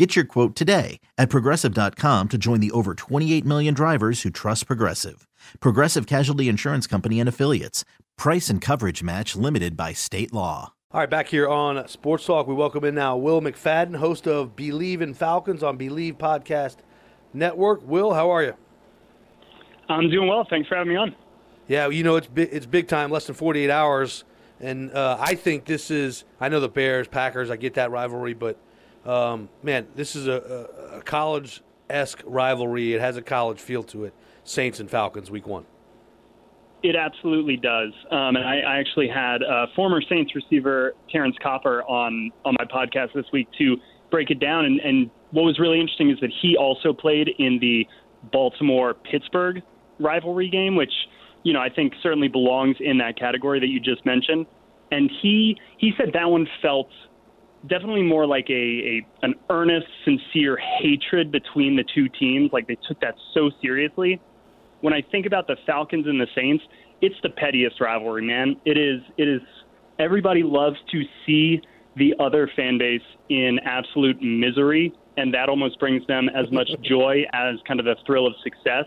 Get your quote today at progressive.com to join the over 28 million drivers who trust Progressive. Progressive Casualty Insurance Company and Affiliates. Price and coverage match limited by state law. All right, back here on Sports Talk, we welcome in now Will McFadden, host of Believe in Falcons on Believe Podcast Network. Will, how are you? I'm doing well. Thanks for having me on. Yeah, you know it's big, it's big time, less than 48 hours, and uh, I think this is. I know the Bears, Packers. I get that rivalry, but um, man, this is a, a, a college esque rivalry. It has a college feel to it. Saints and Falcons, week one. It absolutely does. Um, and I, I, actually had uh, former Saints receiver Terrance Copper on on my podcast this week to break it down. And, and what was really interesting is that he also played in the Baltimore Pittsburgh rivalry game, which you know I think certainly belongs in that category that you just mentioned. And he he said that one felt definitely more like a, a an earnest, sincere hatred between the two teams. Like they took that so seriously. When I think about the Falcons and the Saints, it's the pettiest rivalry, man. It is. It is. Everybody loves to see the other fan base in absolute misery, and that almost brings them as much joy as kind of the thrill of success.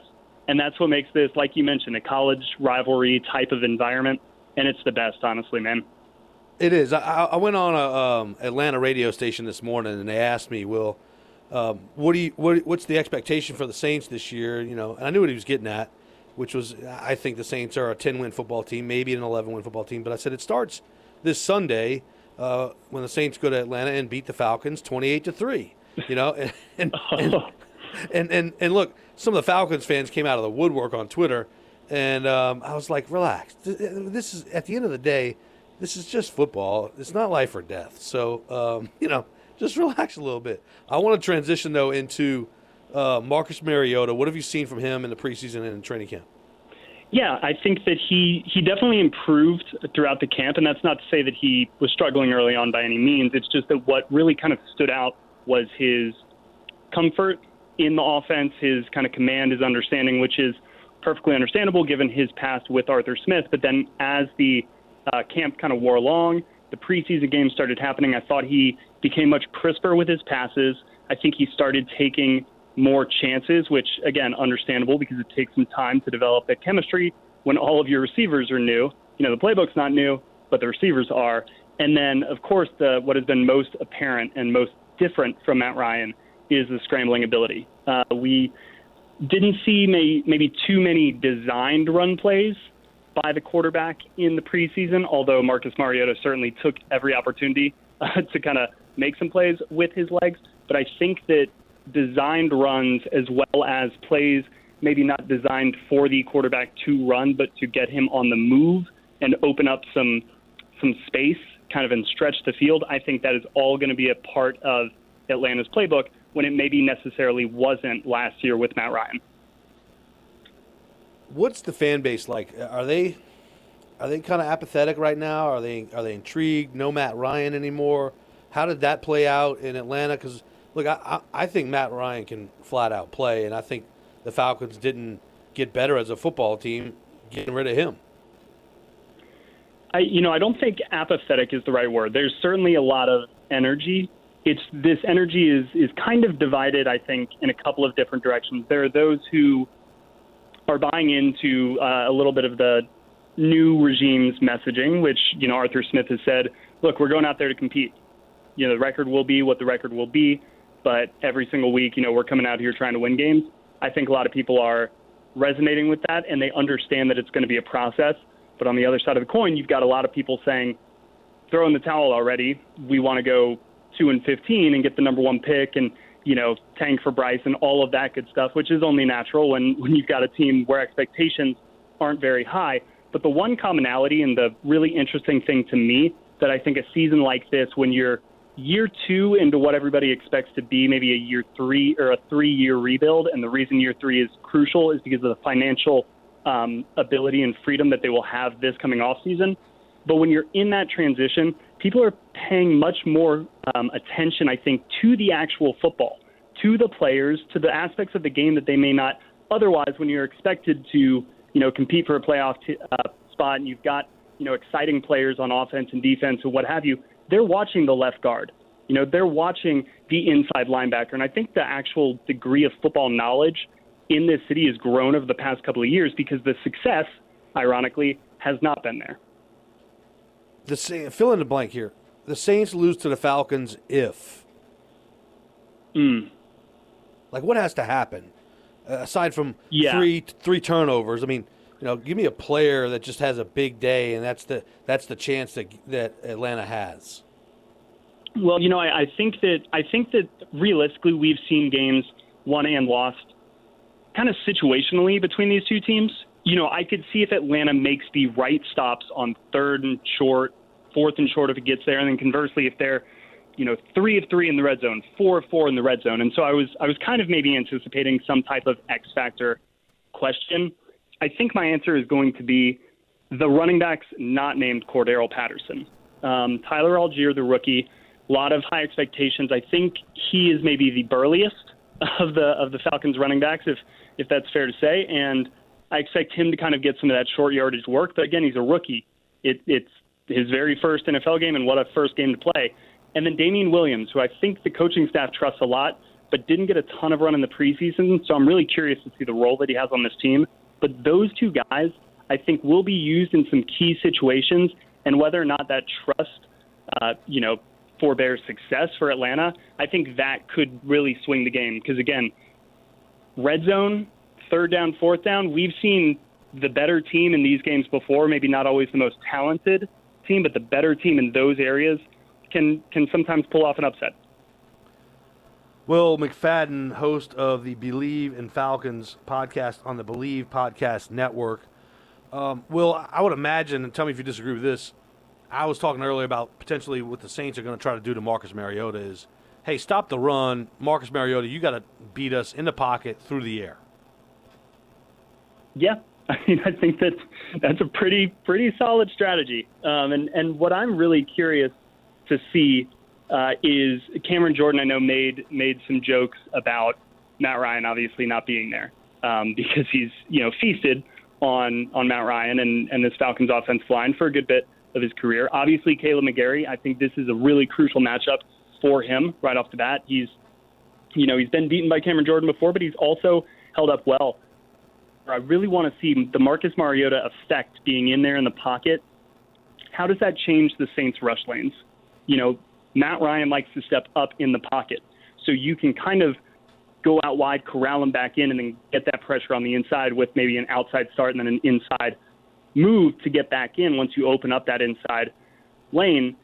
And that's what makes this, like you mentioned, a college rivalry type of environment. And it's the best, honestly, man. It is. I, I went on a um, Atlanta radio station this morning, and they asked me, "Will, um, what do you what, what's the expectation for the Saints this year?" You know, and I knew what he was getting at, which was I think the Saints are a ten win football team, maybe an eleven win football team. But I said it starts this Sunday uh, when the Saints go to Atlanta and beat the Falcons twenty eight to three. You know, and and, and and, and and look, some of the Falcons fans came out of the woodwork on Twitter, and um, I was like, relax. This is at the end of the day this is just football. It's not life or death. So, um, you know, just relax a little bit. I want to transition, though, into uh, Marcus Mariota. What have you seen from him in the preseason and in training camp? Yeah, I think that he he definitely improved throughout the camp, and that's not to say that he was struggling early on by any means. It's just that what really kind of stood out was his comfort in the offense, his kind of command, his understanding, which is perfectly understandable given his past with Arthur Smith. But then as the uh, camp kind of wore along. The preseason games started happening. I thought he became much crisper with his passes. I think he started taking more chances, which, again, understandable because it takes some time to develop that chemistry when all of your receivers are new. You know, the playbook's not new, but the receivers are. And then, of course, the, what has been most apparent and most different from Matt Ryan is the scrambling ability. Uh, we didn't see may, maybe too many designed run plays by the quarterback in the preseason, although Marcus Mariota certainly took every opportunity uh, to kind of make some plays with his legs. But I think that designed runs as well as plays maybe not designed for the quarterback to run, but to get him on the move and open up some some space, kind of and stretch the field. I think that is all going to be a part of Atlanta's playbook when it maybe necessarily wasn't last year with Matt Ryan what's the fan base like? Are they are they kind of apathetic right now? Are they are they intrigued? No Matt Ryan anymore. How did that play out in Atlanta? Because look, I, I think Matt Ryan can flat out play, and I think the Falcons didn't get better as a football team getting rid of him. I you know I don't think apathetic is the right word. There's certainly a lot of energy. It's this energy is is kind of divided. I think in a couple of different directions. There are those who are buying into uh, a little bit of the new regime's messaging, which you know Arthur Smith has said, look, we're going out there to compete. You know, the record will be what the record will be, but every single week, you know, we're coming out here trying to win games. I think a lot of people are resonating with that, and they understand that it's going to be a process. But on the other side of the coin, you've got a lot of people saying, throw in the towel already. We want to go 2 and 15 and get the number one pick and, you know, tank for Bryce and all of that good stuff, which is only natural when, when you've got a team where expectations aren't very high. But the one commonality and the really interesting thing to me that I think a season like this, when you're year two into what everybody expects to be maybe a year three or a three year rebuild, and the reason year three is crucial is because of the financial um, ability and freedom that they will have this coming off season. But when you're in that transition, people are paying much more um, attention, I think, to the actual football, to the players, to the aspects of the game that they may not otherwise. When you're expected to, you know, compete for a playoff t- uh, spot, and you've got, you know, exciting players on offense and defense and what have you, they're watching the left guard. You know, they're watching the inside linebacker, and I think the actual degree of football knowledge in this city has grown over the past couple of years because the success, ironically, has not been there. The fill in the blank here. The Saints lose to the Falcons if. Mm. Like what has to happen uh, aside from Yeah. three three turnovers? I mean, you know, give me a player that just has a big day, and that's the that's the chance that that Atlanta has. Well, you know, I, I think that I think that realistically, we've seen games won and lost kind of situationally between these two teams. You know, I could see if Atlanta makes the right stops on third and short, fourth and short if it gets there, and then conversely, if they're you know three of three in the red zone, four of four in the red zone, and so I was I was kind of maybe anticipating some type of X factor question. I think my answer is going to be the running backs not named Cordarrelle Patterson. Um, Tyler Allgeier, the rookie, a lot of high expectations. I think he is maybe the burliest of the of the Falcons running backs, if if that's fair to say. And I expect him to kind of get some of that short yardage work. But again, he's a rookie. It, it's his very first NFL game, and what a first game to play. And then Damien Williams, who I think the coaching staff trusts a lot, but didn't get a ton of run in the preseason. So I'm really curious to see the role that he has on this team. But those two guys, I think, will be used in some key situations, and whether or not that trust, uh, you know, forebears success for Atlanta, I think that could really swing the game. Because again, red zone, third down, fourth down, we've seen the better team in these games before. Maybe not always the most talented team, but the better team in those areas can can sometimes pull off an upset. Will McFadden, host of the Believe in Falcons podcast on the Believe Podcast Network. Um, Will, I would imagine, and tell me if you disagree with this. I was talking earlier about potentially what the Saints are going to try to do to Marcus Mariota is, hey, stop the run, Marcus Mariota. You got to beat us in the pocket through the air. Yeah, I mean, I think that that's a pretty pretty solid strategy. Um, and and what I'm really curious to see uh, is Cameron Jordan. I know made made some jokes about Matt Ryan obviously not being there um, because he's you know feasted on on Matt Ryan and and this Falcons offensive line for a good bit of his career. Obviously, Kaleb McGary. I think this is a really crucial matchup for him right off the bat. He's you know he's been beaten by Cameron Jordan before, but he's also held up well I really want to see the Marcus Mariota effect being in there in the pocket. How does that change the Saints' rush lanes? You know, Matt Ryan likes to step up in the pocket, so you can kind of go out wide, corral him back in, and then get that pressure on the inside with maybe an outside start and then an inside move to get back in once you open up that inside lane.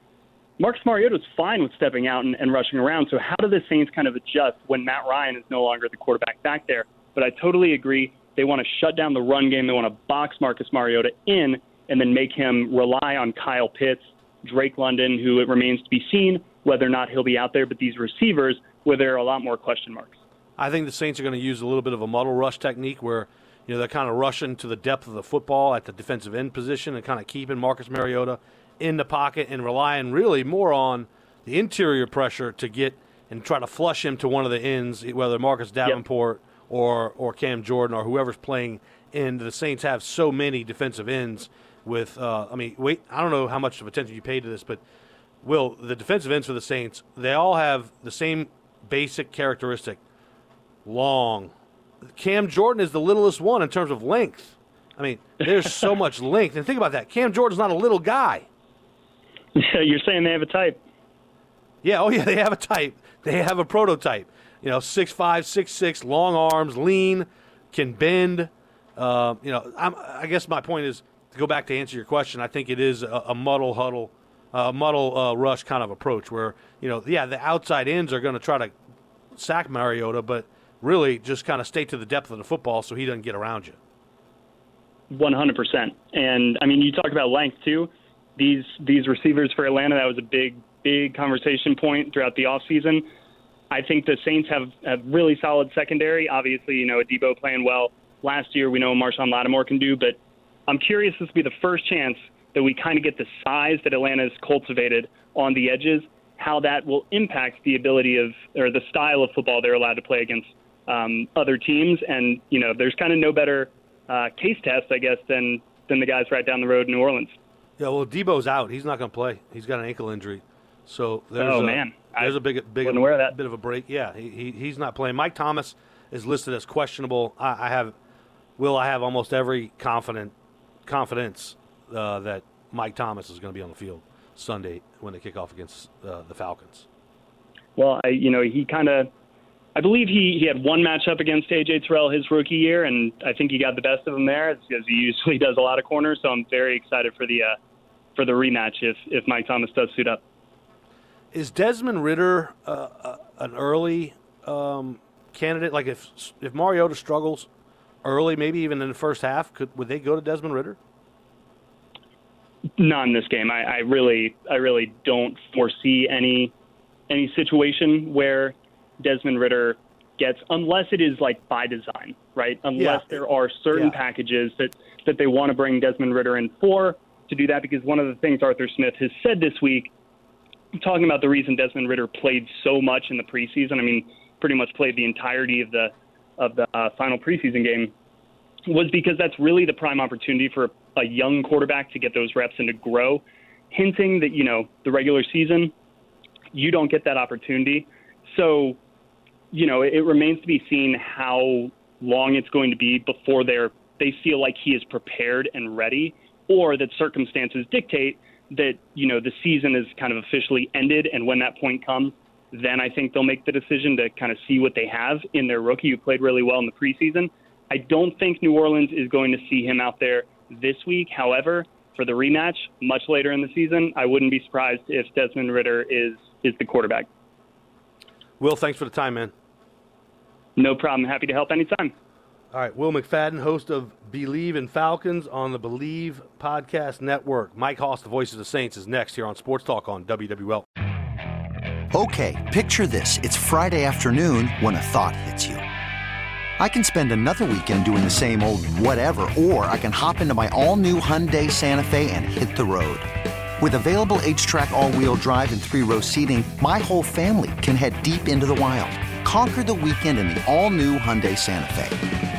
Marcus Mariota is fine with stepping out and, and rushing around. So how do the Saints kind of adjust when Matt Ryan is no longer the quarterback back there? But I totally agree. They want to shut down the run game. They want to box Marcus Mariota in and then make him rely on Kyle Pitts, Drake London, who it remains to be seen whether or not he'll be out there. But these receivers, where there are a lot more question marks. I think the Saints are going to use a little bit of a muddle rush technique where you know they're kind of rushing to the depth of the football at the defensive end position and kind of keeping Marcus Mariota in the pocket and relying really more on the interior pressure to get and try to flush him to one of the ends, whether Marcus Davenport or or Cam Jordan or whoever's playing. And the Saints have so many defensive ends. With uh, I mean, wait, I don't know how much of attention you paid to this, but Will the defensive ends for the Saints? They all have the same basic characteristic: long. Cam Jordan is the littlest one in terms of length. I mean, there's so much length, and think about that. Cam Jordan's not a little guy. Yeah, You're saying they have a type? Yeah, oh yeah, they have a type. They have a prototype. You know, six five, six six, long arms, lean, can bend. Uh, you know, I'm, I guess my point is to go back to answer your question, I think it is a, a muddle huddle, a muddle uh, rush kind of approach where you know, yeah, the outside ends are going to try to sack Mariota, but really just kind of stay to the depth of the football so he doesn't get around you. 100%. And I mean, you talk about length too. These these receivers for Atlanta, that was a big big conversation point throughout the offseason. I think the Saints have a really solid secondary. Obviously, you know, Debo playing well last year. We know Marshon Lattimore can do, but I'm curious this will be the first chance that we kind of get the size that Atlanta has cultivated on the edges, how that will impact the ability of or the style of football they're allowed to play against um, other teams. And you know, there's kind of no better uh, case test, I guess, than than the guys right down the road in New Orleans. Yeah, well, Debo's out. He's not going to play. He's got an ankle injury. So there's oh a, man, there's a big big that. bit of a break. Yeah, he, he he's not playing. Mike Thomas is listed as questionable. I, I have, will I have almost every confident confidence uh, that Mike Thomas is going to be on the field Sunday when they kick off against uh, the Falcons. Well, I, you know, he kind of, I believe he, he had one matchup against AJ Terrell his rookie year, and I think he got the best of him there, as, as he usually does a lot of corners. So I'm very excited for the uh, for the rematch if if Mike Thomas does suit up. Is Desmond Ridder uh, uh, an early um, candidate? Like if if Mariota struggles early, maybe even in the first half, could would they go to Desmond Ridder? Not in this game. I, I really I really don't foresee any any situation where Desmond Ridder gets unless it is like by design, right? Unless Yeah. there are certain Yeah. packages that that they want to bring Desmond Ridder in for to do that because one of the things Arthur Smith has said this week talking about the reason Desmond Ridder played so much in the preseason. I mean, pretty much played the entirety of the of the uh, final preseason game was because that's really the prime opportunity for a young quarterback to get those reps and to grow. Hinting that you know the regular season, you don't get that opportunity. So, you know, it remains to be seen how long it's going to be before they're they feel like he is prepared and ready, or that circumstances dictate that you know the season is kind of officially ended, and when that point comes, then I think they'll make the decision to kind of see what they have in their rookie who played really well in the preseason. I don't think New Orleans is going to see him out there this week. However, for the rematch much later in the season, I wouldn't be surprised if Desmond Ridder is is the quarterback. Will, thanks for the time, man. No problem. Happy to help anytime. All right, Will McFadden, host of Believe in Falcons on the Believe Podcast Network. Mike Hoss, the voice of the Saints, is next here on Sports Talk on WWL. Okay, picture this. It's Friday afternoon when a thought hits you. I can spend another weekend doing the same old whatever, or I can hop into my all new Hyundai Santa Fe and hit the road. With available H track, all wheel drive, and three row seating, my whole family can head deep into the wild. Conquer the weekend in the all new Hyundai Santa Fe.